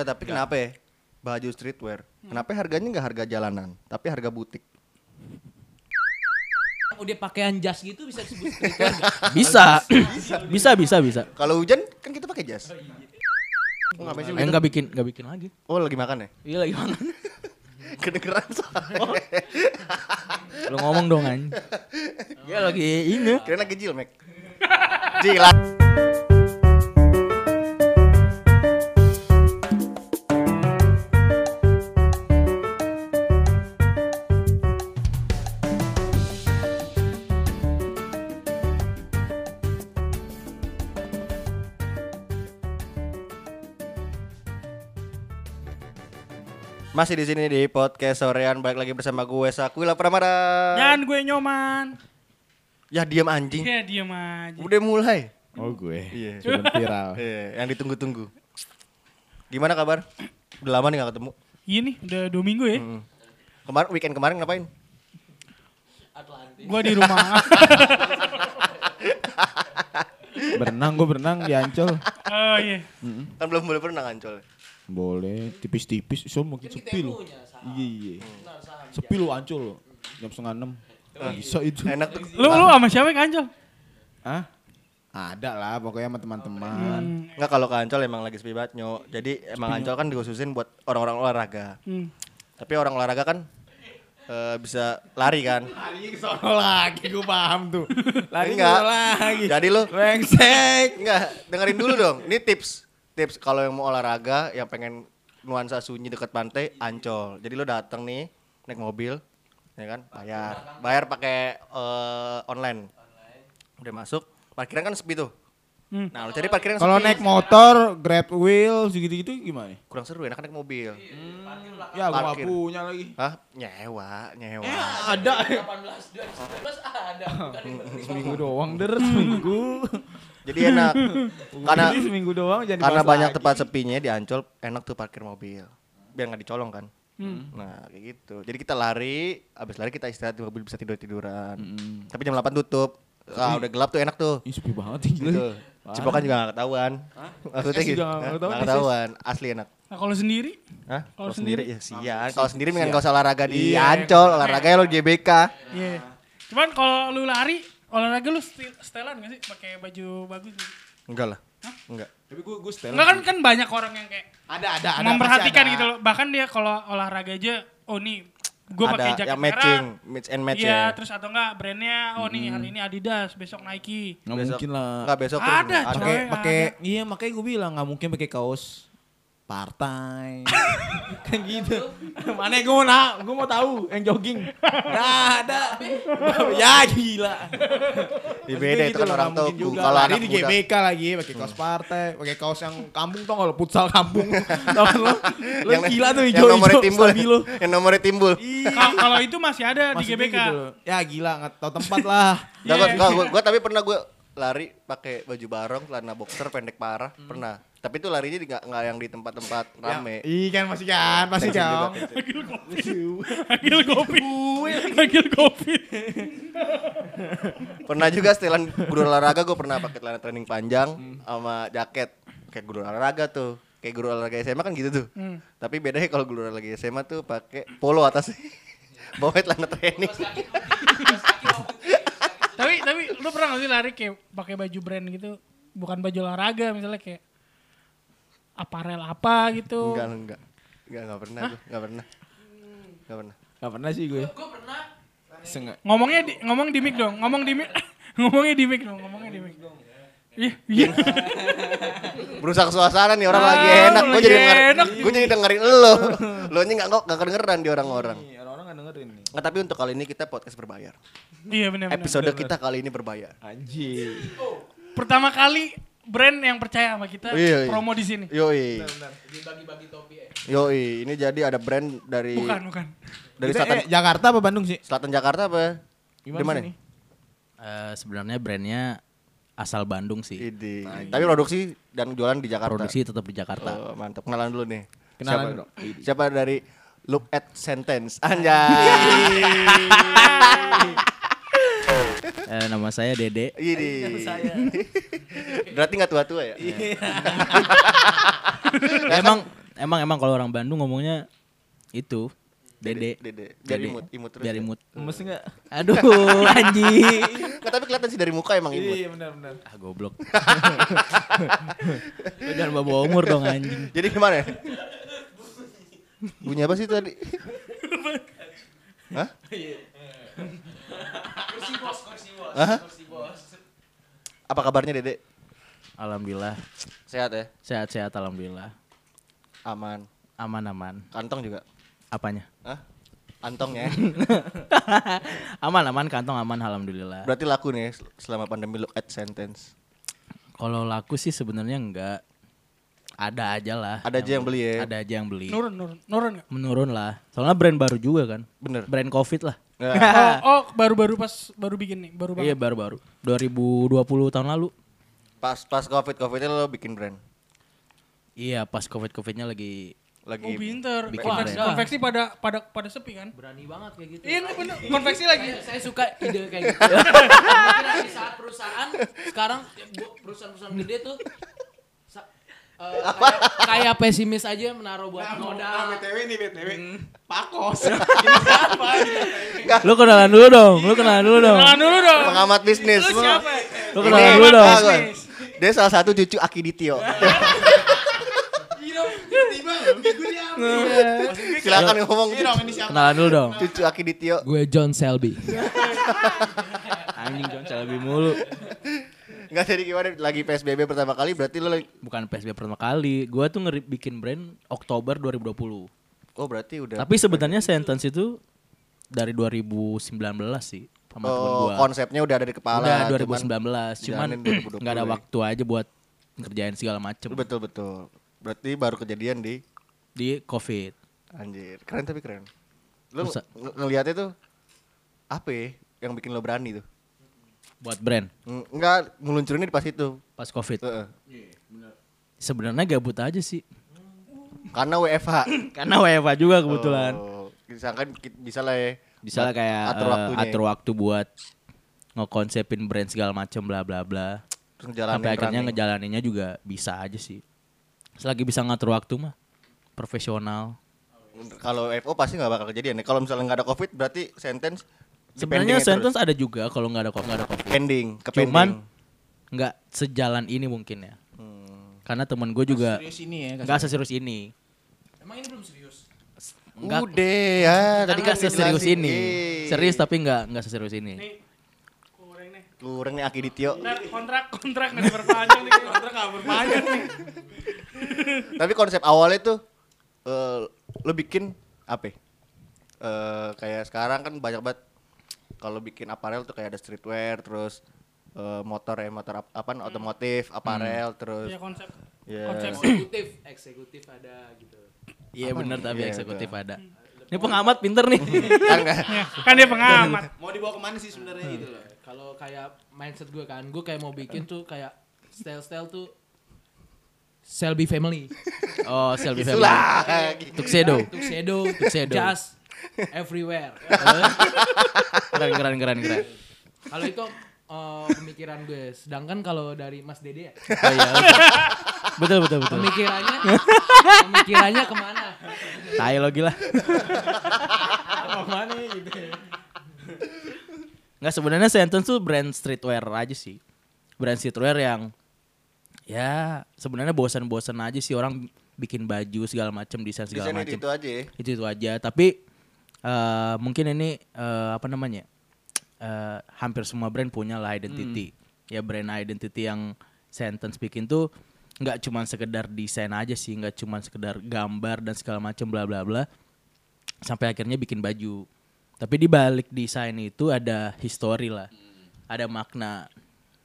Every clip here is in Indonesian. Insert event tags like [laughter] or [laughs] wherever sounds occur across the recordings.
Enggak, tapi kenapa ya? Baju streetwear. Kenapa harganya nggak harga jalanan, tapi harga butik? Oh dia pakaian jas gitu bisa disebut streetwear [laughs] nggak? bisa. bisa, bisa, bisa. Kalau hujan kan kita pakai jas. Oh, ngapain sih Eh enggak bikin, enggak bikin lagi. Oh, lagi makan ya? Iya lagi mana? [laughs] Kedengeran soalnya. Lu ngomong dong anjing. Dia lagi ini. Kira lagi Jil, Mek. [laughs] Jilat. Masih di sini di podcast sorean balik lagi bersama gue Sakwila Pramada. Dan gue nyoman. Ya diam anjing. Ya diam aja. Udah mulai. Oh gue. Iya. Sudah viral. Iya, yang ditunggu-tunggu. Gimana kabar? Udah lama nih gak ketemu. Iya nih, udah dua minggu ya. Hmm. Kemarin weekend kemarin ngapain? Gue di rumah. [laughs] berenang gue berenang di Ancol. oh iya. Kan belum boleh pernah ngancol. Boleh tipis-tipis. So mungkin sepi lo. Iya iya. Sepi lo Ancol lo. Jam setengah enam. Bisa itu. Enak tuh. Lu lu sama siapa kancol? Hah? Ada lah pokoknya sama teman-teman. Hmm. Enggak kalau ke Ancol emang lagi sepi banget nyok. Jadi emang Ancol kan dikhususin buat orang-orang olahraga. Hmm. Tapi orang olahraga kan eh, bisa lari kan. Lari ke sono lagi gue paham tuh. [laughs] Lari Enggak. lagi. Jadi lu Brengsek. enggak dengerin dulu dong. Ini tips. Tips kalau yang mau olahraga yang pengen nuansa sunyi dekat pantai Ancol. Jadi lu datang nih naik mobil ya kan bayar. Bayar pakai eh, online. Udah masuk, parkiran kan sepi tuh. Hmm. Nah, lu cari parkiran Kalau naik motor, grab wheel, segitu-gitu gimana? kurang seru enak naik mobil. Ya gue gak Parkir. punya lagi. Hah? Nyewa, nyewa. Ada. [laughs] Seminggu doang der, seminggu. [laughs] Jadi enak. [laughs] karena Jadi seminggu doang jadi karena banyak tempat sepinya di Ancol, enak tuh parkir mobil. Biar nggak dicolong kan. Hmm. Nah, kayak gitu. Jadi kita lari, abis lari kita istirahat di mobil bisa tidur-tiduran. Tapi jam 8 tutup. Ah, udah gelap tuh enak tuh. Ih sepi banget nih gila. Gitu. Cipokan juga gak ketahuan. [laughs] Maksudnya SS gitu. juga nggak Hah? ketahuan. Asli enak. Nah kalau sendiri? Hah? Kalau sendiri sendiri? ya sian. Kalau sendiri mendingan gak usah olahraga di Iya, Ancol, olahraga lo di GBK. Iya. Cuman kalau lu lari, olahraga lu stil- setelan gak sih? Pakai baju bagus gitu. Enggak lah. Enggak. Tapi gue gue setel. Enggak kan kan banyak orang yang kayak Ada ada ada. memperhatikan pasti gitu ada. loh. Bahkan dia kalau olahraga aja, oh nih gue pakai Ada jaket yang matching, mix and match Iya, ya. terus atau enggak brandnya, oh nih hari ini Adidas, besok Nike. Nggak Besok- mungkin lah. Enggak besok terus Ada, ada. pakai ada. pakai iya makanya gue bilang nggak mungkin pakai kaos partai [laughs] kan gitu mana gue mau na gue mau tahu yang jogging nggak ada ya gila Di beda itu kan orang tuh toko. kalau Kalau hari anak di. GBK lagi pakai kaos partai pakai kaos yang kampung tau nggak lo futsal kampung [laughs] tau lo lo gila tuh yang hijau nomornya hijau timbul. stabilo [laughs] yang nomornya timbul. Iya. Kalau kalau itu masih ada di GBK. gitu ya gila nggak tahu tempat lah Enggak, Iya. tapi pernah gua lari pakai baju barong, celana boxer pendek parah, Hmm. pernah. Tapi itu larinya di- nggak nggak yang di tempat-tempat rame. iya kan masih kan masih kan. Agil kopi. Agil kopi. Agil kopi. Pernah juga setelan guru olahraga gua pernah pakai celana training panjang Hmm. sama jaket. Kayak guru olahraga tuh. Kayak guru olahraga SMA kan gitu tuh. Hmm. Tapi bedanya kalau guru olahraga SMA tuh pakai polo atas. Bawa celana training. Tapi tapi lu pernah gak sih lari kayak pakai baju brand gitu? Bukan baju olahraga misalnya kayak aparel apa gitu. Enggak, enggak. Enggak, enggak pernah gua, enggak pernah. Enggak pernah. nggak pernah sih gue gue pernah Ngomongnya di, ngomong di mic dong, ngomong di mic. [laughs] ngomongnya di mic dong, ngomongnya di mic. Iya, iya. Berusaha suasana nih orang lagi Ah, enak. Gue lagi jadi denger, enak. gue jadi dengerin lo. Lo nya nggak nggak kedengeran di orang-orang. orang-orang nggak dengerin Nah, tapi untuk kali ini kita podcast berbayar. Iya benar. Episode kita kali ini berbayar. anjir Pertama kali brand yang percaya sama kita Iya, iya. promo di sini. Yoi. Yoi, ini jadi ada brand dari Bukan, bukan. dari Kita, selatan eh, Jakarta apa Bandung sih selatan Jakarta apa? Gimana Di mana? Eh, sebenarnya brandnya asal Bandung sih. Idi. Tapi produksi dan jualan di Jakarta. Produksi tetap di Jakarta. Oh, mantap. Kenalan dulu nih. Kenalan siapa, dong. Siapa dari Look at Sentence? Anjay. [laughs] Eh, nama saya Dede. Ini. Berarti nggak tua-tua ya? [laughs] emang emang emang kalau orang Bandung ngomongnya itu Dede. Dede. Biar imut, imut terus Biar ya. imut. Gemes enggak? Aduh, [laughs] anjing. Nggak, tapi kelihatan sih dari muka emang imut. Iya benar benar. Ah, goblok. Jangan bawa umur dong anjing. Jadi gimana? Bunyi apa sih tadi? Hah? Hah? Apa kabarnya Dede? Alhamdulillah Sehat ya? sehat-sehat alhamdulillah. Aman. Aman-aman. Kantong juga? Apanya? Hah? Kantongnya? [laughs] Aman-aman kantong aman alhamdulillah. Berarti laku nih selama pandemi look at sentence. Kalau laku sih sebenarnya enggak. Ada aja lah. Ada aja yang beli ya? Ada aja yang beli. Nurun, nurun, nurun nggak? Menurun lah. Soalnya brand baru juga kan. Bener. Brand Covid lah. Nah, Oh, oh, baru-baru pas baru bikin nih, baru Iya banget. baru-baru. 2020 tahun lalu. pas pas covid covidnya lo bikin brand Iya pas Covid-Covidnya lagi lagi. Oh, pinter. Bikin Konveksi, brand. konveksi pada pada pada sepi kan? berani banget kayak gitu. Iya, bener. Konveksi lagi. saya suka ide kayak gitu. [laughs] Di saat perusahaan sekarang perusahaan-perusahaan gede tuh eh, kayak, kayak pesimis aja menaruh buat modal. BTW nih BTW. Pakos. [laughs] Ini siapa? Lu kenalan dulu dong, lu kenalan dulu dong. Kenalan dulu dong. Pengamat bisnis. Lu siapa? Lu kenalan dulu dong. Dia salah satu cucu Akiditio. Tiba-tiba gue diambil. Silakan ngomong dong ini siapa? Kenalan dulu dong. cucu Akiditio. Gue John Selby. Anjing John Selby mulu. Enggak jadi gimana lagi PSBB pertama kali berarti lo lagi Bukan PSBB pertama kali. Gue tuh ngeri bikin brand Oktober 2020. Oh berarti udah Tapi sebenarnya sentence itu dari 2019 sih Oh, gua. konsepnya udah ada di kepala. Udah cuman- 2019, cuman jalanin 2020 [clears throat] nggak ada waktu aja buat ngerjain segala macem Betul betul. Berarti baru kejadian di di COVID. anjir. Keren tapi keren. Lu Masa- ng- ngeliatnya tuh apa ya yang bikin lo berani tuh? Buat brand Ng- Enggak ngeluncurinnya di pas itu. pas COVID. Heeh. Sebenarnya gabut aja sih. Karena WFH. [clears throat] Karena WFH juga kebetulan. Oh, disangkan ki- bisa lah ya. Bisa lah kayak atur waktunya. ya. atur waktu buat ngekonsepin brand segala macem bla bla bla. Terus ngejalanin Sampai akhirnya running. ngejalaninnya juga bisa aja sih. Selagi bisa ngatur waktu mah profesional. Kalau FO pasti nggak bakal kejadian ya. Kalau misalnya nggak ada covid berarti sentence Sebenarnya sentence ada juga kalau nggak ada nggak ada terus. COVID. pending, ke Cuman pending. nggak sejalan ini mungkin ya. Hmm. Karena temen gue juga Serius ini ya. nggak seserius ini. Emang ini belum serius. Nggak, Udah ya, tadi tadi nggak kan seserius dijelasin. ini. Eh. Serius tapi nggak nggak seserius ini. Nih. Kurang nih. Kurang nih Akiditio. Ntar kontrak kontrak nggak diperpanjang nih. Kontrak nggak berpanjang nih. [laughs] Tapi konsep awalnya tuh eh lo bikin apa? ya? Eh kayak sekarang kan banyak banget kalau bikin aparel tuh kayak ada streetwear terus eh, motor ya motor ap- apa otomotif, aparel terus Ya konsep. ya Konsep. Eksekutif, eksekutif ada gitu. Iya benar tapi Iya, eksekutif ada. Ini pengamat pinter nih. [laughs] kan nggak? Ya, kan dia pengamat. [laughs] Mau dibawa ke mana sih sebenarnya gitu loh. Kalau kayak mindset gue kan, gue kayak mau bikin tuh kayak style-style tuh Selby Family. Oh, Selby Family. [laughs] Tuxedo. Tuxedo, Tuxedo. Just everywhere. [laughs] keren, keren, keren, keren. Kalau itu eh, pemikiran gue. Sedangkan kalau dari Mas Dede ya, Oh iya. betul, betul, betul. pemikirannya pemikirannya ke mana? Tai lo gila. Ke mana gitu. Nggak sebenarnya Sentence tuh brand streetwear aja sih. Brand streetwear yang ya sebenarnya bosan-bosan aja sih orang bikin baju segala macam desain segala macam. itu, itu aja ya. itu itu aja tapi eh, mungkin ini eh, apa namanya eh, hampir semua brand punya lah identity. Ya brand identity yang sentence bikin tuh nggak cuma sekedar desain aja sih nggak cuma sekedar gambar dan segala macam bla bla bla. Sampai akhirnya bikin baju. Tapi di balik desain itu ada history lah. Ada makna.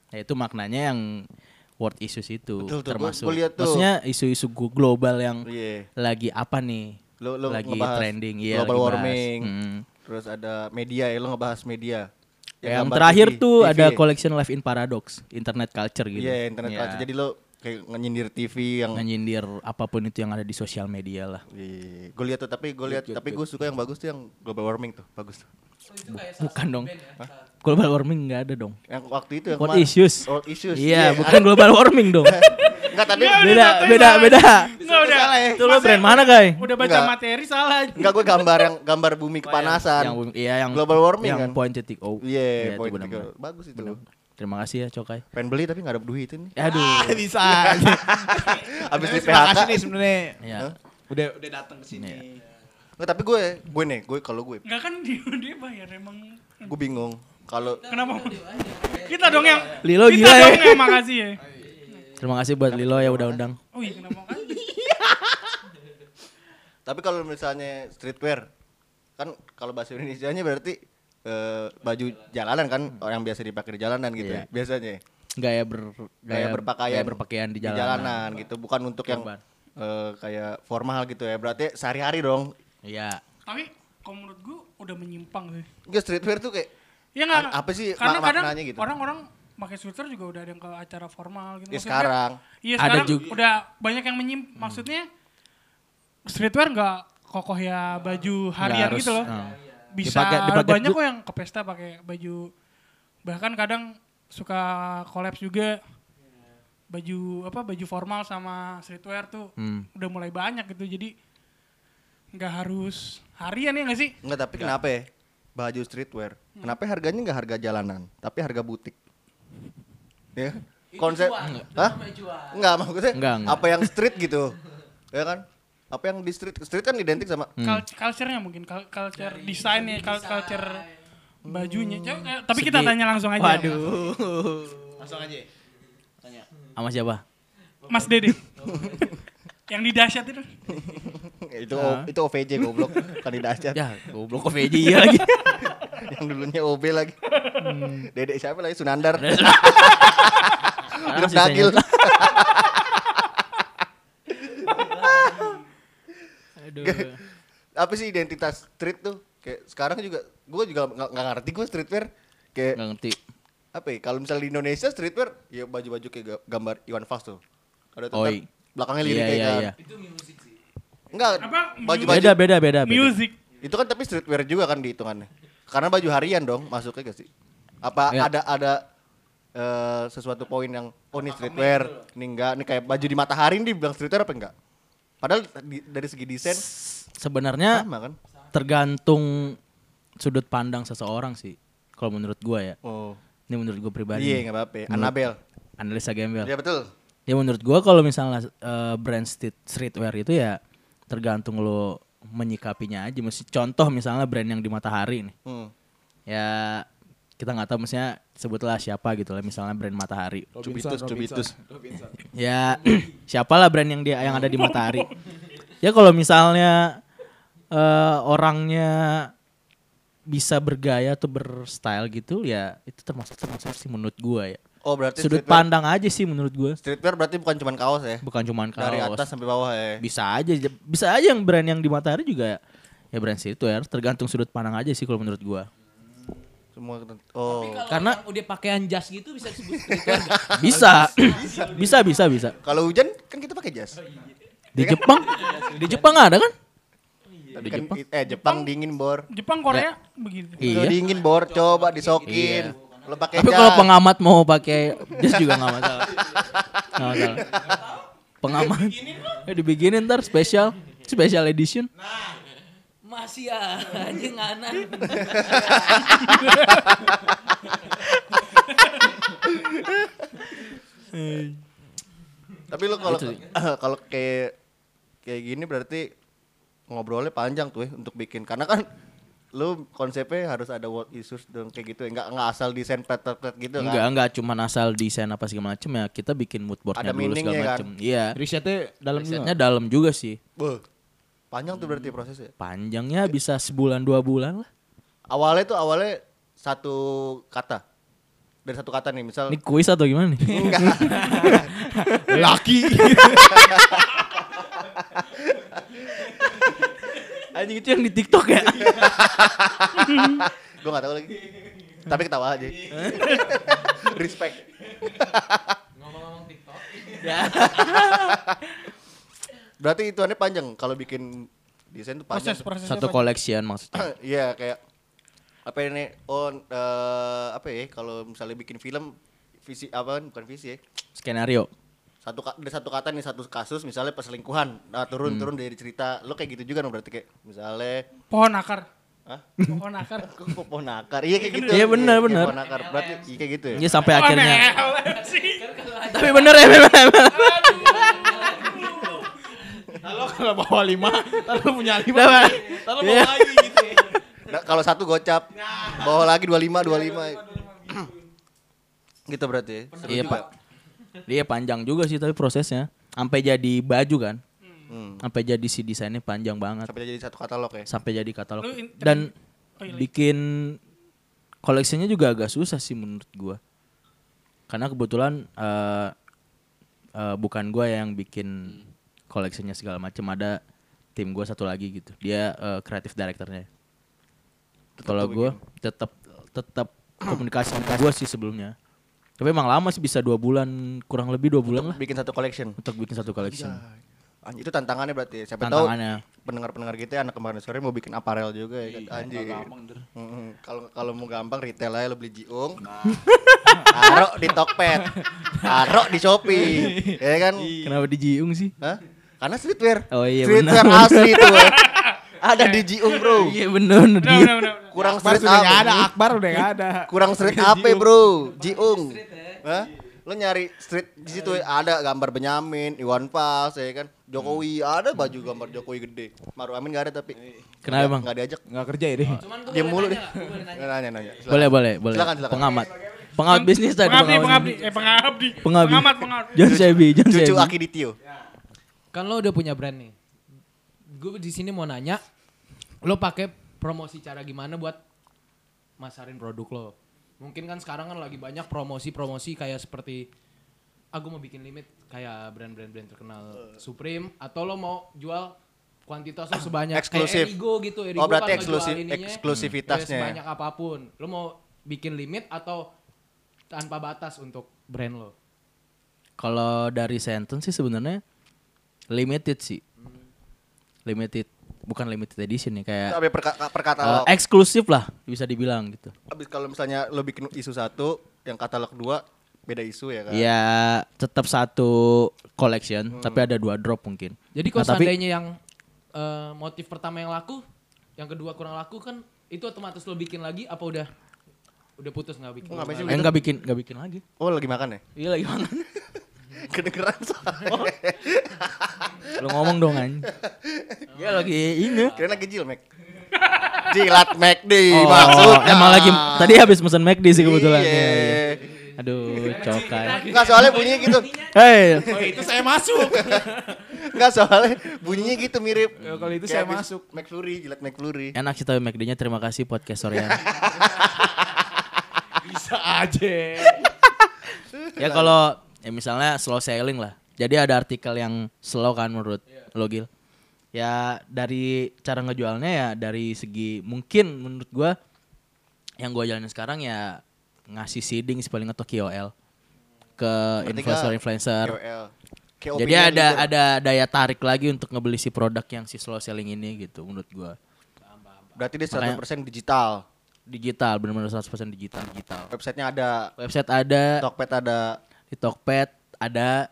Yaitu maknanya yang world issues itu Betul gua- termasuk. gua tuh. maksudnya isu-isu global yang Iya. lagi apa nih Lo lo lagi ngebahas trending iya global warming. Hmm. Terus ada media ya lo ngebahas media. yang gambar terakhir TV, tuh TV ada ya? collection live in paradox internet culture gitu Iya, internet Iya. culture. Jadi lo kayak nyindir TV yang Nyindir apa pun itu yang ada di sosial media lah. gue lihat tuh tapi gue lihat tapi gue suka yang bagus tuh yang global warming tuh bagus tuh Bukan dong. Global warming nggak ada dong. yang waktu itu yang World kemarin- issues. World issues Iya, bukan global warming dong. [laughs] enggak tadi Enggak, beda, beda, salah. beda. Enggak udah. Itu lo brand mana, guys? Udah baca Enggak. materi salah. enggak gue gambar yang gambar bumi kepanasan Yang iya yang Global warming yang kan? point titik O. iya itu poin benar, tiga. benar. bagus itu Benar. Terima kasih ya, Cokai. pengen beli tapi nggak ada duit ini Aduh. [laughs] Bisa. [laughs] abis di Terima PHK kasih nih sebenarnya. Ya. Udah udah datang ke sini. Nggak, tapi gue gue nih gue kalau gue Enggak kan dia, dia bayar emang. gue bingung kalau Kenapa? Kita dong yang Lilo kita gila ya. dong yang makasih ya. Terima kasih buat Lilo ya udah undang. Oh iya kenapa kan? tapi kalau misalnya streetwear kan kalau bahasa Indonesia-nya berarti eh, baju jalanan kan orang biasa dipakai di jalanan gitu Iya. ya biasanya Gaya ber gaya berpakaian gaya berpakaian di jalanan. gitu bukan untuk yang eh, kayak formal gitu ya berarti sehari-hari dong Iya. Tapi kalau menurut gue udah menyimpang sih. enggak streetwear tuh kayak Ya nggak. An- apa sih Karena mak- kadang maknanya gitu? orang-orang pakai sweater juga udah ada yang ke acara formal gitu. ya Maksudnya- sekarang Iya Ada sekarang juga- udah banyak yang menyim. Maksudnya streetwear nggak kokoh ya baju harian harus, gitu loh. ah. Bisa Dipakai- dipakai banyak kok yang ke pesta pakai baju. Bahkan kadang suka collab juga. Baju apa baju formal sama streetwear tuh Hmm. udah mulai banyak gitu. Jadi nggak harus harian ya nggak sih? Enggak tapi kenapa ya? Baju streetwear. Kenapa harganya enggak harga jalanan tapi harga butik? Ya? Konsep Hah? enggak maksudnya Enggak, enggak. apa yang street gitu? Ya kan apa yang di street? Street kan identik sama Cul- culture-nya mungkin. Cul- culture desainnya cul- culture bajunya. Coba, eh, tapi kita Segi- tanya langsung aja. Waduh. [laughs] Langsung aja. Sama siapa? Mas Dede. [laughs] Yang di dahsyat itu. [laughs] Itu O- itu OVJ goblok. Kan di dahsyat. Ya, goblok OVJ iya lagi. yang dulunya OB lagi. Dedek siapa lagi? Sunandar. Sisanya- Dagil Aduh. apa sih identitas street tuh kayak sekarang juga gue juga nggak ngerti gue streetwear kayak Nggak ngerti. apa ya kalau misalnya di Indonesia streetwear ya baju-baju kayak ga- gambar Iwan Fals tuh ada tuh Oi. kan belakangnya lirik Iya, kayak iya, kan iya. enggak Apa? baju-baju Beda, beda, beda, beda. music itu kan tapi streetwear juga kan dihitungannya karena baju harian dong masuknya gak sih apa Ya. ada ada eh, sesuatu poin yang oh ini streetwear ini enggak ini kayak baju di matahari ini dibilang streetwear apa enggak padahal di- dari segi desain Sebenarnya sama kan tergantung sudut pandang seseorang sih. Kalau menurut gua ya. oh Ini menurut gua pribadi. iya nggak apa-apa Annabelle Analisa gembel. ya betul Ya menurut gua kalau misalnya eh, brand street, streetwear itu ya tergantung lo menyikapinya aja. Mesti contoh misalnya brand yang di Matahari nih. hmm. Ya kita nggak tahu maksudnya sebutlah siapa gitu lah misalnya brand Matahari. cubitus cubitus Ya [clears throat] siapalah brand yang dia yang ada di Matahari. ya kalau misalnya eh, orangnya bisa bergaya atau berstyle gitu ya itu termasuk termasuk sih menurut gua ya. oh berarti Sudut streetwear, pandang aja sih menurut gua. streetwear berarti bukan cuma kaos ya Bukan cuman kaos. dari atas sampai bawah ya bisa aja bisa aja yang brand yang di Matahari juga ya brand streetwear tergantung sudut pandang aja sih kalau menurut gua semua oh. Karena- udah pakaian jas gitu bisa disebut streetwear [laughs] nggak? bisa. [clears throat] Bisa bisa bisa. Kalau hujan kan kita pakai jas. Di Jepang? Di Jepang ada kan? Tapi kan eh Jepang dingin bor. Jepang Korea begitu. Kalau iya dingin bor coba disokin. Lo pakai tapi kalau pengamat mau pakai jas juga nggak masalah. [laughs] Nggak masalah. Pengamat. Ya dibikinin ntar spesial special edition Masih aja nganan. tapi lo kalau [clears throat] kalau kayak kayak gini berarti ngobrolnya panjang tuh ya untuk bikin. Karena kan lu konsepnya harus ada world issues dong kayak gitu ya. Nggak nggak asal desain pet-pet gitu kan. Enggak enggak cuman asal desain apa segala macem ya. Kita bikin mood boardnya Ada dulu segala kan? macem. Iya. Risetnya dalam risetnya juga. dalam juga sih panjang tuh berarti prosesnya? Panjangnya bisa sebulan dua bulan lah. Awalnya tuh awalnya satu kata. Dari satu kata nih misal ini kuis atau gimana nih? [laughs] Laki. anjing itu yang di TikTok ya? Gue nggak tahu lagi. Tapi ketawa aja. [laughs] Respect. Ngomong-ngomong TikTok. Berarti hitungannya panjang kalau bikin desain tuh panjang. Proses proses Satu collection maksudnya. [laughs] Iya kayak apa ini oh eh, apa ya kalau misalnya bikin film visi apa bukan visi ya Skenario. satu ada satu kata nih satu kasus misalnya perselingkuhan nah turun turun dari cerita lo kayak gitu juga dong berarti kayak misalnya pohon akar. Hah? Pohon akar. [laughs] kok pohon akar iya kayak gitu Iya, benar, benar. pohon akar berarti iya kayak gitu ya Ini sampai akhirnya. ML sih. Tapi bener ya, [laughs] bener, bener. Kalau bawa lima, lalu punya lima, lalu Iya. bawa lagi gitu. ya. Nah, kalau satu gocap bawa lagi 25 25 gitu berarti ya Seru Iya. Pak. Dia panjang juga sih tapi prosesnya. Sampai jadi baju kan. Hmm. Sampai jadi si desainnya panjang banget. sampai jadi satu katalog ya Sampai jadi katalog. Dan Oh, iya, bikin koleksinya juga agak susah sih menurut gua. Karena kebetulan eh eh, bukan gua yang bikin koleksinya segala macam ada tim gua satu lagi gitu. Dia eh, kreatif directornya. Kalau gua tetap tetap komunikasi sama gua sih sebelumnya. Tapi emang lama sih bisa dua bulan kurang lebih dua bulan lah bikin satu collection untuk bikin satu collection. Anjir, itu tantangannya berarti ya. siapa tahu Tantangannya. pendengar-pendengar kita anak kemarin sore mau bikin aparel juga ya kan anjir kalau kalau mau gampang retail aja lo beli jiung [laughs] taruh di Tokped taruh di Shopee [laughs] ya kan Kenapa di Jiung sih? Hah? Karena streetwear Oh iya, streetwear benar. asli itu ya. [laughs] ada di jiung bro Iya bener bener. Dia- udah. kurang Akbar street apa ada, Akbar udah nggak ada. kurang street apa bro jiung Hah? lo nyari street di situ ya, ada gambar Benyamin Iwan Fals ya kan Jokowi ada baju gambar Jokowi gede Maru Amin gak ada tapi Kenapa, Bang? nggak diajak Nggak kerja ya deh. Boleh mulu deh. nanya. Nanya. Boleh boleh boleh. Silakan, silakan. Pengamat. Pengamat bisnis tadi. Pengabdi, pengamat. pengabdi, eh pengabdi. Pengabdi. Pengamat, pengamat. John Sebi, John Cucu Sebi. Aki Ditio. Kan lo udah punya brand nih. Gue di sini mau nanya, lo pakai promosi cara gimana buat masarin produk lo? Mungkin kan sekarang kan lagi banyak promosi-promosi kayak seperti aku mau bikin limit kayak brand-brand brand terkenal Supreme atau lo mau jual kuantitas lo sebanyak Eksklusif. kayak Erigo gitu. Erigo Oh, berarti kan eksklusif- ininya, eksklusivitasnya. ya sebanyak apa pun. Lo mau bikin limit atau tanpa batas untuk brand lo? Kalau dari sentence sih sebenarnya limited sih. Limited bukan limited edition nih kayak Sampai per, per eh, katalog. eksklusif lah bisa dibilang gitu. Habis kalau misalnya lo bikin isu satu, yang katalog dua beda isu ya kan. Ya tetap satu collection tapi ada dua drop mungkin. Jadi kalau Nah, tapi- seandainya yang eh, motif pertama yang laku, yang kedua kurang laku kan itu otomatis lo bikin lagi apa udah udah putus nggak bikin? Oh, ngapain sih Eh nggak bikin nggak bikin lagi. Oh lagi makan ya? Iya lagi mana? Kedengeran soalnya. Lu ngomong dong anjing. Dia lagi ini. Kira lagi jil, Mek. Jilat McD Oh, maksudnya. emang lagi tadi habis pesan McD sih kebetulan. Iya. Iya, iya. Aduh, cokai. Enggak soalnya bunyinya gitu. Hei, Oh itu saya masuk. Enggak soalnya bunyinya gitu mirip. Ya, kalau itu Kayak saya masuk. McFlurry, jilat McFlurry. enak sih tapi McD-nya terima kasih podcast Sorian. Bisa aja. ya kalau ya misalnya slow selling lah. Jadi ada artikel yang slow kan menurut lo Gil. Ya dari cara ngejualnya ya dari segi mungkin menurut gua yang gua jalanin sekarang ya ngasih seeding sih paling atau KOL ke influencer-influencer. Jadi ada leader. ada daya tarik lagi untuk ngebeli si produk yang si slow selling ini gitu menurut gua. Berarti dia Makanya- 100% digital. Digital benar-benar 100% digital digital. Websitenya ada, Website ada, Tokped ada, di Tokped ada,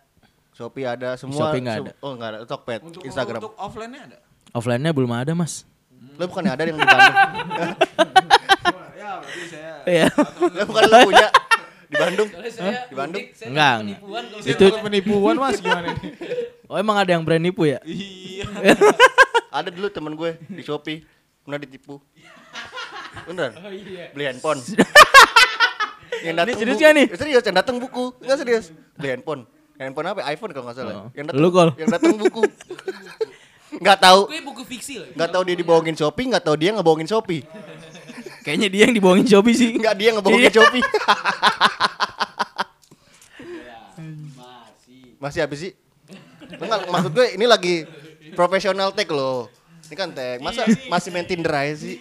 Shopee ada, semua. Shopee nggak ada. Oh enggak ada, Tokped, Instagram. Untuk offline-nya ada. offline-nya belum ada, Mas. Lo bukannya ada yang di Bandung? Ya berarti saya. Iya. Lo bukan lo punya di Bandung? Saya Di Bandung? saya Enggak, penipuan Itu penipuan mas gimana nih? [laughs] Oh, emang ada yang brand nipu ya? Iya. [laughs] Ada dulu temen gue di Shopee pernah ditipu. [laughs] Bener? Oh iya. Beli handphone. Yang datang serius bu- nggak nih? Serius, yang datang buku. Enggak serius. Beli handphone. Handphone apa? iPhone kalau nggak salah. Oh. Yang Lu, Kol? yang datang buku. Nggak tahu, Gue buku fiksi loh. nggak tahu dia dibohongin Shopee, nggak tahu dia ngebohongin Shopee. Kayaknya dia yang dibohongin Shopee sih. Nggak dia ngebohongin Iya. Shopee. Masih habis sih? Enggak, maksud gue ini lagi profesional tag loh. Ini kan tag. Masa masih main Tinder aja sih?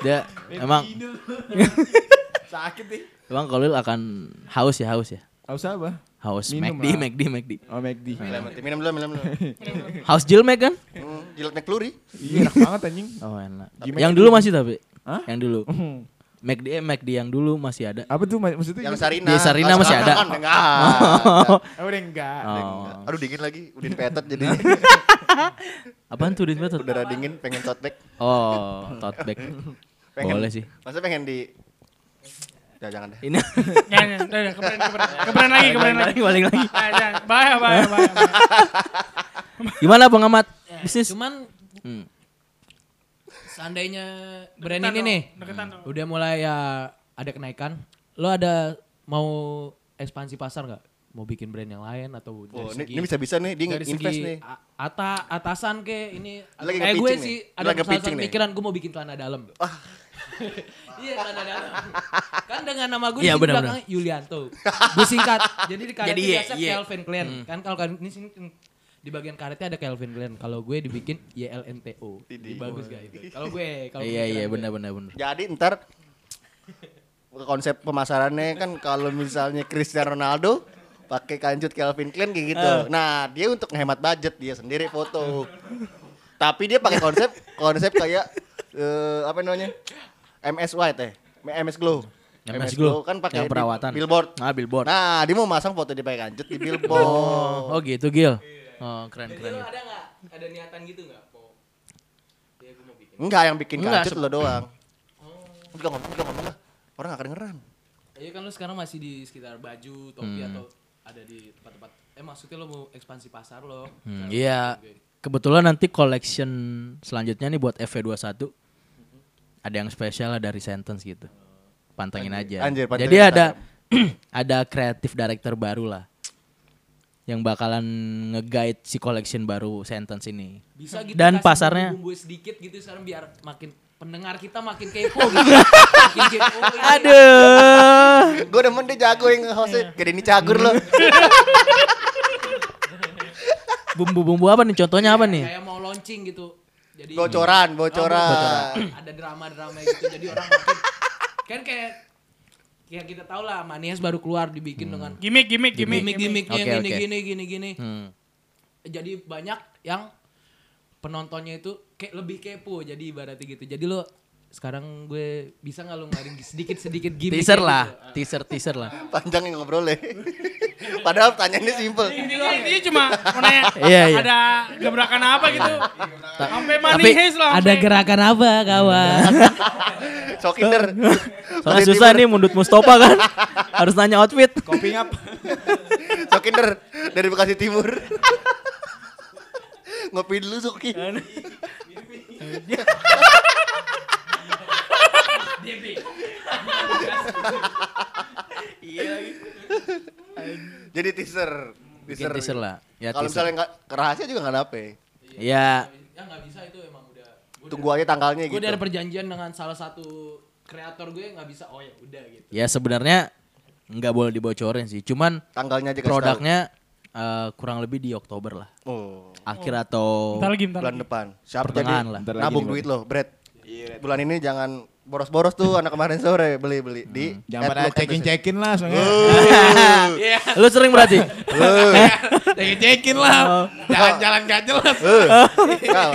Dia emang [laughs] Sakit nih. emang Kolil akan haus ya, haus ya. Haus apa? House Minum McD. McD, McD. Oh McD. Minum dulu, minum dulu. House [laughs] Jilmek kan? Hmm, Jilat McFlurry. Iya enak banget anjing. Oh enak. Yang dulu masih tapi. Hah? Yang dulu. McD, eh, McD yang dulu masih ada. Apa tuh mak- maksudnya? Yang? Sarina. Di Sarina masih ada. Kan enggak. Oh, [laughs] udah enggak. Oh. Aduh dingin lagi, udin petet jadi [laughs] Apaan tuh Dit Method? udara dingin pengen tote bag. Oh, tote bag. Pengen, Boleh sih. Masa pengen di Ya jangan deh. Ini [laughs] Ya, ya, udah, udah, keberen, keberen. Keberen lagi, keberen lagi. balik lagi. Ah, jangan. Bahaya, bahaya, bahaya. bahaya. Gimana pengamat bisnis? Cuman Hmm. seandainya brand Deketan ini dong, nih dong. udah mulai ya ada kenaikan, lo ada mau ekspansi pasar nggak? Mau bikin brand yang lain atau dari Oh, ini, segi ini bisa-bisa nih dia dari invest segi nih. ata atasan ke ini Lagi kayak gue nge-pitching sih nih. ada Lagi salah satu nih. pikiran gue mau bikin celana dalam. Iya celana dalam. kan dengan nama gue Iya, di belakangnya Yulianto. gue singkat. Jadi di karetnya Jadi iya, biasa iya. Calvin Klein. Kan kalau kan ini sini di bagian karetnya ada Calvin Klein. Kalau gue dibikin YLNTO. Ini bagus gak itu? Kalau gue kalau Iya iya benar benar benar. Jadi ntar konsep pemasarannya kan kalau misalnya Cristiano Ronaldo pakai kancut Calvin Klein kayak gitu. Eh. Nah, dia untuk menghemat budget dia sendiri foto. Tapi dia pakai konsep konsep kayak eh, apa namanya? MS White eh. MS Glow. MS Glow. kan pakai di- perawatan. billboard. Ah, billboard. Nah, dia mau masang foto dia pakai kancut di [laughs] billboard. Oh, oh gitu Gil. Oh, keren Jadi keren. lo ada nggak? Ada niatan gitu nggak? Mau ya gue mau bikin. Enggak, yang bikin Enggak, kancut lo doang. Enggak ngomong, enggak ngomong lah. Orang gak kedengeran. Iya kan lu sekarang masih di sekitar baju, topi Hmm. atau ada di tempat-tempat. Eh maksudnya lo mau ekspansi pasar lo? Hmm, iya. Kebetulan nanti collection selanjutnya nih buat FV21 ada yang spesial lah dari Sentence gitu. Pantengin aja. Anjir, pantengin Jadi ada [clears throat] ada creative director baru lah yang bakalan nge-guide si collection baru Sentence ini. Bisa gitu Dan kasih pasarnya- bumbu-bumbu sedikit gitu sekarang biar makin pendengar kita makin kepo gitu. [laughs] makin kepo. ini. Aduh. Gue demen dia jago yang nge-hostnya. Kayak ini cagur lo. [laughs] Bumbu-bumbu apa nih? Contohnya apa nih? Kayak mau launching gitu. Jadi Bocoran, Oh, bocoran. ada drama-drama gitu. Jadi orang [laughs] makin kan kayak ya kita tahu lah Manias baru keluar dibikin dengan Gimik, gimik, gimik. gimmick-gimmicknya Oke, gini, oke. gini gini gini Hmm. Jadi banyak yang penontonnya itu kayak lebih kepo jadi ibaratnya gitu. Jadi lo sekarang gue bisa nggak lo ngeluarin sedikit-sedikit gimmick Teaser kayak lah, gitu? teaser teaser lah. [laughs] Panjang yang ngobrolnya. [laughs] Padahal pertanyaannya simple. Intinya, intinya cuma mau nanya [laughs] Iya, iya. ada gebrakan apa gitu. Sampai money Tapi heist lah. Ada gerakan apa kawan? Sokinder. Soalnya susah nih mundut Mustafa kan. Harus nanya outfit. Coping up. Sokinder dari Bekasi Timur. Ngopi dulu Soki. Jadi teaser. Bikin teaser lah. Ya, Kalau teaser. misalnya nggak rahasia juga nggak dapet. Ya, ya nggak bisa itu emang udah. Gua Tunggu aja tanggalnya Gue gitu. dari perjanjian dengan salah satu kreator gue nggak bisa. Oh ya udah gitu. ya sebenarnya nggak boleh dibocorin sih. Cuman Tanggalnya aja produknya eh, kurang lebih di Oktober lah. Oh. Akhir atau Bentar lagi, bentar Bulan lagi. depan. Siap Pertengahan jadi lah. Nabung duit lo, Brad. Bulan ini jangan boros-boros tuh anak kemarin sore beli-beli di Jangan pada cekin-cekin lah soalnya. [laughs] lu sering berarti? [laughs] Cekin-cekin lah. Jangan jalan gak jelas. [laughs] Nah,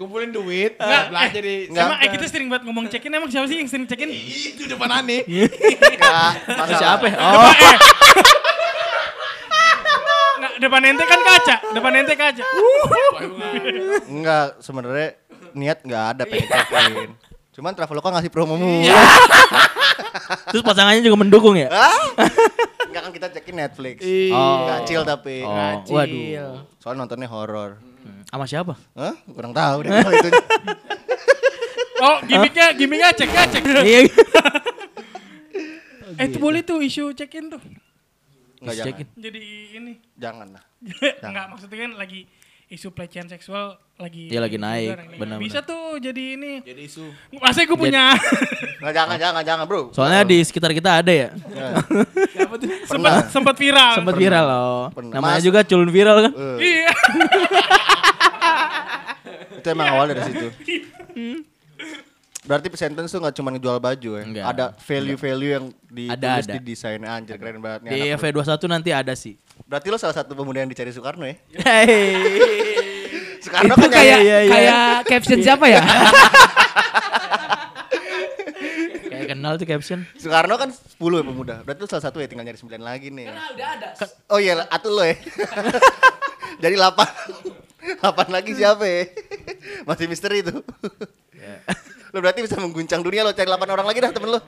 Kumpulin duit, belanja di Sama eh kita sering buat ngomong check-in emang siapa sih yang sering check-in? itu depan aneh. Enggak, Itu siapa? ya? Oh, Nggak, depan ente kan kaca, depan ente kaca. Enggak, sebenarnya niat enggak ada pengen check-in. Cuman Traveloka ngasih promo mulu. terus pasangannya juga mendukung ya? Hah? [laughs] Enggak kan kita check-in Netflix. Oh. Enggak chill tapi. Oh, waduh. Soalnya nontonnya horor. Hmm, Sama siapa? Hah? Kurang tahu deh [laughs] kalau itu. Oh, gimmicknya, gimmicknya cek ya cek. Iya. Eh itu boleh tuh isu check-in tuh. Enggak jangan. Cekin. Jadi ini. Jangan lah. [laughs] Enggak maksudnya kan lagi isu pelecehan seksual lagi Iya, lagi naik, benar-benar. Bisa tuh jadi ini. Jadi isu. Masa gue punya [laughs] Enggak jangan jangan jangan, Bro. Soalnya di sekitar kita ada ya. [laughs] sempat sempat viral. Sempat viral loh. Pernah. Namanya Mas- juga culun viral kan? Eh, Iya. [laughs] itu emang awal dari situ. Berarti sentence tuh gak cuma ngejual baju ya. Enggak. Ada value-value yang ditulis Ada, ada. di desain anjir keren banget nih. Di anak lu. V21 nanti ada sih. Berarti lo salah satu pemuda yang dicari Soekarno ya. [laughs] Hey. Soekarno itu kan kayak iya, iya. kayak caption siapa ya? [laughs] Kayak kenal tuh caption. Soekarno kan 10 ya pemuda. Berarti lo salah satu ya tinggal nyari 9 lagi nih. udah ada. Oh iya, atuh lo ya. [laughs] Jadi 8. 8 lagi siapa ya? Masih misteri itu. Lo berarti bisa mengguncang dunia lo cari 8 orang lagi dah temen lo.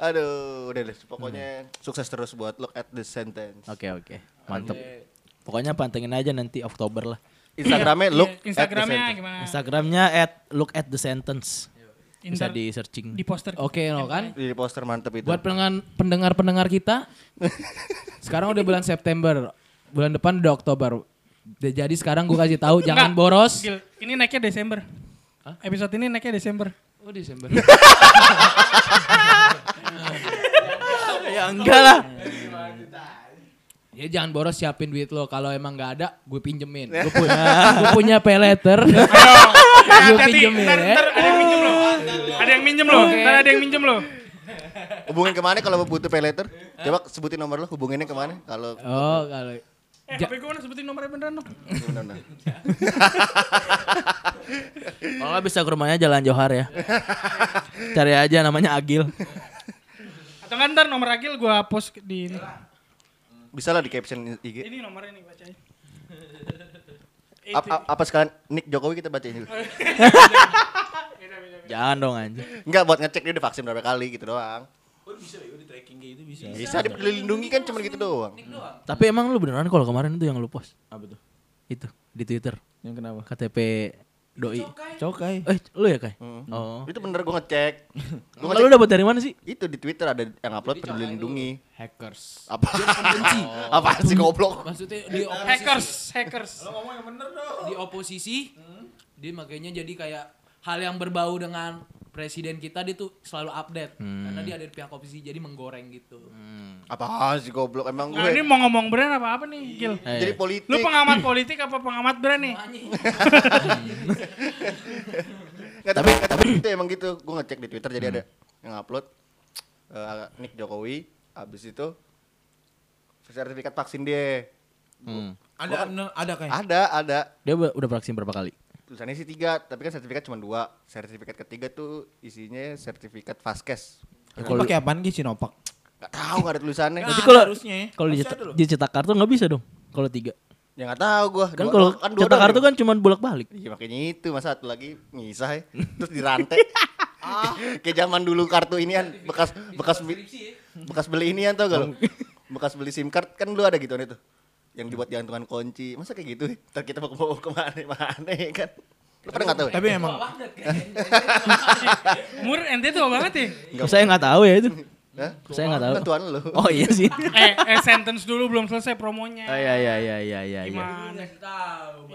Aduh, udah deh. Pokoknya sukses terus buat look at the sentence. Oke oke. Mantep. Pokoknya pantengin aja nanti Oktober lah. Instagramnya look Iya, Instagramnya at the sentence. gimana? Instagramnya at look at the sentence. Bisa Inter- di searching. di poster. Oke lo kan. Di poster mantep itu. Buat pendengar pendengar-pendengar kita, [laughs] sekarang udah bulan September, bulan depan udah Oktober. Jadi sekarang gue kasih tahu [laughs] jangan Enggak, boros. Gil, ini naiknya Desember. Episode ini naiknya Desember. Oh Desember. [laughs] [laughs] ya enggak lah. ya jangan boros siapin duit lo. Kalau emang nggak ada, gue pinjemin. [laughs] Gue punya, gue punya pay letter. [laughs] gue pinjemin ntar, ya. ntar ada yang minjem loh. Ada yang minjem loh. Ntar ada yang minjem loh. Hubungin ke mana kalau butuh pay letter? Coba sebutin nomor lo, hubunginnya ke mana? Kalau Oh kalau Eh, Ja- HP gue mana sebutin nomornya beneran dong. Bener-bener. Kalau bisa ke rumahnya Jalan Johar ya. Cari aja namanya Agil. Kan ntar nomor Agil gue post di ini. Bisa lah di caption IG. Ini nomornya nih bacain. [laughs] Ap- ap- apa sekalian Nick Jokowi kita bacain dulu. [laughs] Jangan dong anjir. Enggak buat ngecek dia udah vaksin berapa kali gitu doang. Oh bisa ya, di tracking kayak gitu bisa. Bisa dilindungi kan cuma gitu doang. Tapi emang lu beneran kalau kemarin itu yang lu post Apa tuh? itu di Twitter Yang kenapa? KTP doi. Cokai. Eh, lu ya, Kai? Oh. Itu bener gue ngecek. Gue Kalau lu dapat dari mana sih? itu di Twitter ada yang upload peduli lindungi. hackers. Apa? [laughs] Apa sih goblok? Maksudnya di oposisi, Hackers, hackers. di oposisi, dia makanya jadi kayak hal yang berbau dengan presiden kita dia tuh selalu update karena dia ada di pihak oposisi jadi menggoreng gitu. Apa sih goblok emang Nah, ini gue? mau ngomong brand apa apa nih, Gil? Jadi politik. Lu pengamat politik apa pengamat brand nih? [laughs] Nggak, tapi tapi itu emang gitu. Gue ngecek di Twitter jadi ada yang upload eh, Nick Jokowi abis itu sertifikat vaksin dia. Hmm. Ada bener- ada kayak. Ada, ada. Dia udah udah vaksin berapa kali? Tulisannya sih tiga, tapi kan sertifikat cuma dua. Sertifikat ketiga tuh isinya sertifikat Vaskes. Itu pakai apaan sih Sinopak? Gak tahu gak ada tulisannya. Ada kalau harusnya ya. kalau dicetak, kartu nggak bisa dong. Kalau tiga. Ya gak tahu gua. Kan kalau kan dua cetak kartu ya. kan cuma bolak-balik. Iya makanya itu masa satu lagi ngisah ya. Terus dirantai. [laughs] Kayak zaman dulu kartu inian bekas bekas bi- bekas beli inian tau gak lo? Bekas beli SIM card kan lu ada gitu itu. Yang dibuat jantungan kunci. Masa kayak gitu? Ntar kita mau bawa ke mana mana kan? Lu pada gak tahu ya? Tapi emang Umur [laughs] ente tua banget ya? Saya nggak tahu ya itu. Hah? Saya nggak tahu. Tuan lu. Oh iya sih. [laughs] eh, eh sentence dulu belum selesai promonya. Oh, iya iya iya iya iya. iya. Gimana?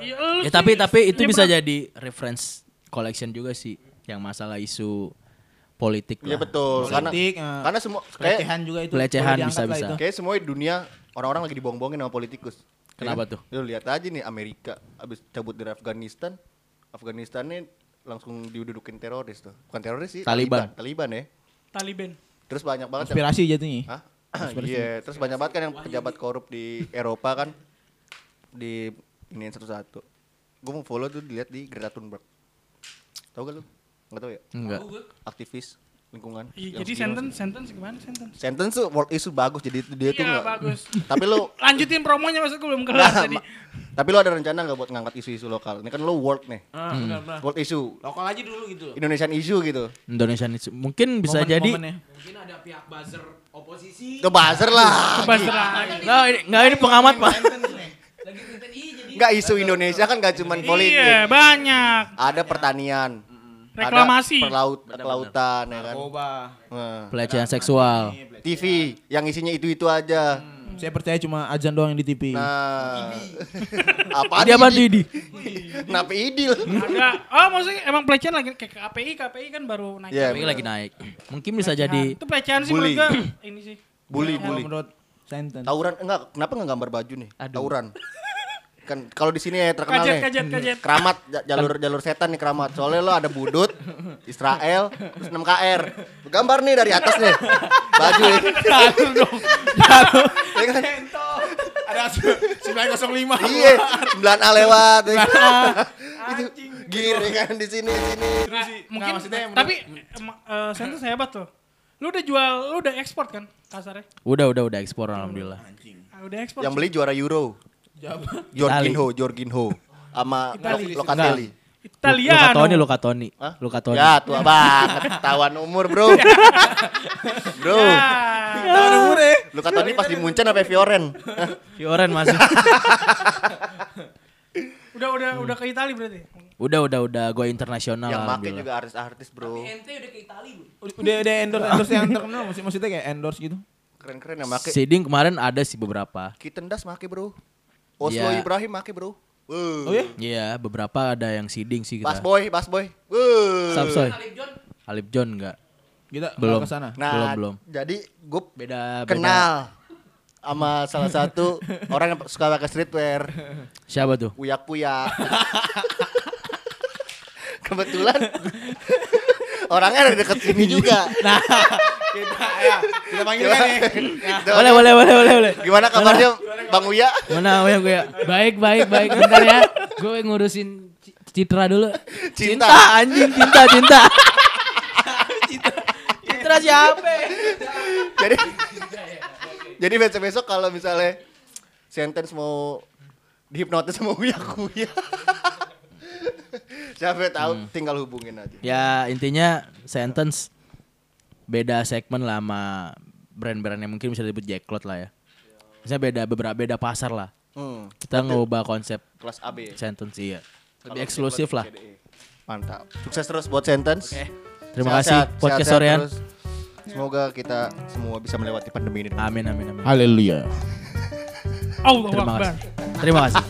Iya, lu Ya tapi tapi itu Ini bisa pernah- jadi reference collection juga sih yang masalah isu politik Iya lah. betul. Karena politik, eh, karena semua kayak pelecehan juga itu. Pelecehan lah itu. kayak semua di dunia orang-orang lagi dibohong-bohongin sama politikus. Kenapa Ya tuh? Lu lihat aja nih Amerika abis cabut dari Afghanistan, Afghanistan nih langsung didudukin teroris tuh. Bukan teroris sih, Taliban. Taliban ya. Taliban. Terus banyak banget yang, Konspirasi jatuhnya. Hah? Iya, terus banyak banget kan yang pejabat korup di Eropa kan di ini satu-satu. Gue mau follow tuh dilihat di Greta Thunberg. Tahu gak lu? Enggak tahu ya? Enggak. Aktivis lingkungan. Iya, jadi sentence, sentence gimana sentence? Sentence tuh world issue bagus jadi itu dia tuh Iya, nggak. bagus. [laughs] Tapi lu [laughs] Lanjutin promonya maksud gue belum kelar Nah, tadi. tapi lu ada rencana nggak buat ngangkat isu-isu lokal? Ini kan lu world nih, Ah, benar, benar. world issue, Lokal aja dulu gitu. Indonesian issue gitu. Indonesia ini mungkin bisa Momen- jadi momennya. Mungkin ada pihak buzzer oposisi. Itu buzzer lah. Kebas lagi. Nggak, ini, nggak ini pengamat pak. Lagi Twitter ih jadi Nggak isu Indonesia kan nggak cuma politik. Iya, banyak. Ada pertanian, Reklamasi. ada perlaut, kelautan ya kan. Narkoba. Nah, Pelecehan seksual. TV yang isinya itu-itu aja. Saya percaya cuma azan doang yang di TV. Nah, apa Ini apa Didi? Kenapa idil? Ada. Oh, maksudnya emang pelecehan lagi kayak KPI, KPI kan baru naik. Iya, Tapi lagi naik. Mungkin bisa Pelecehan. jadi Itu pelecehan sih Bully. menurut gue. Ini sih. Bully, bully. menurut sentence. Tawuran enggak, kenapa enggak gambar baju nih? Aduh. Tawuran. Kan kalau di sini ya terkenal Kajet, nih. kajet, kajet. Keramat ja- jalur jalur setan nih keramat. Soalnya lo ada budut, [laughs] Israel, terus 6 KR. Gambar nih dari atas nih. Baju ini. [laughs] Ya kan? Ada 905. Iya, 9A lewat. [laughs] ya kan? Itu gini kan di sini di sini. Mungkin maksudnya yang tapi eh, Sentence hebat tuh. Lu udah jual, lu udah ekspor kan kasarnya? Udah udah udah ekspor alhamdulillah. Ah, udah ekspor. Yang beli juara Euro. Jorginho, Jorginho sama Itali. Lo- Locatelli. Luka Italiano. Toni, Luka Toni. Hah? Luka Toni. Ya tua banget, tawan umur bro. bro, Ya. Luka Toni pas di Munchen apa Fioren? Fioren masih. [laughs] Udah udah udah ke Itali berarti. udah udah udah gue internasional Yang make alhamdulillah. juga artis-artis bro. Udah udah endorse endorse yang terkenal maksud maksudnya kayak endorse gitu. Keren-keren yang make. Seeding kemarin ada sih beberapa. Kitendas make bro. Oslo Iya. Ibrahim make bro. Wuh. Oh ya? Iya, beberapa ada yang seeding sih Bas kita. boy, bas boy. Wuh. Sapsoy. Alip John enggak? Kita Belum. ke sana. Nah, Belum, belum. jadi gue Beda beda. kenal sama salah satu orang yang suka pakai streetwear. Siapa tuh? Uyak Puyak. [laughs] Kebetulan orangnya ada deket sini juga. [laughs] Nah, Kita ya, kita panggil kan nih. Boleh, boleh, boleh, boleh, boleh. Gimana kabarnya Bang Uya? Mana oh ya gue ya? Baik, baik, baik. Bentar ya. Gue ngurusin ci- Citra dulu. Cinta. anjing, cinta, cinta. Citra siapa? Jadi Jadi besok besok kalau misalnya sentence mau dihipnotis sama Uya Uya. Siapa tahu tinggal hubungin aja. Ya intinya sentence beda segmen lah sama brand-brand yang mungkin bisa disebut Jacklot lah ya. Misalnya beda beberapa beda pasar lah. Hmm, Kita ngubah konsep kelas AB. sentence iya. Kalau Lebih eksklusif lah. CDE. Mantap. Sukses terus buat sentence. Terima kasih Sehat-sehat, podcast Sorean. Semoga kita semua bisa melewati pandemi ini. Amin amin amin. Haleluya. Allah Terima Akbar. kasih. Terima kasih.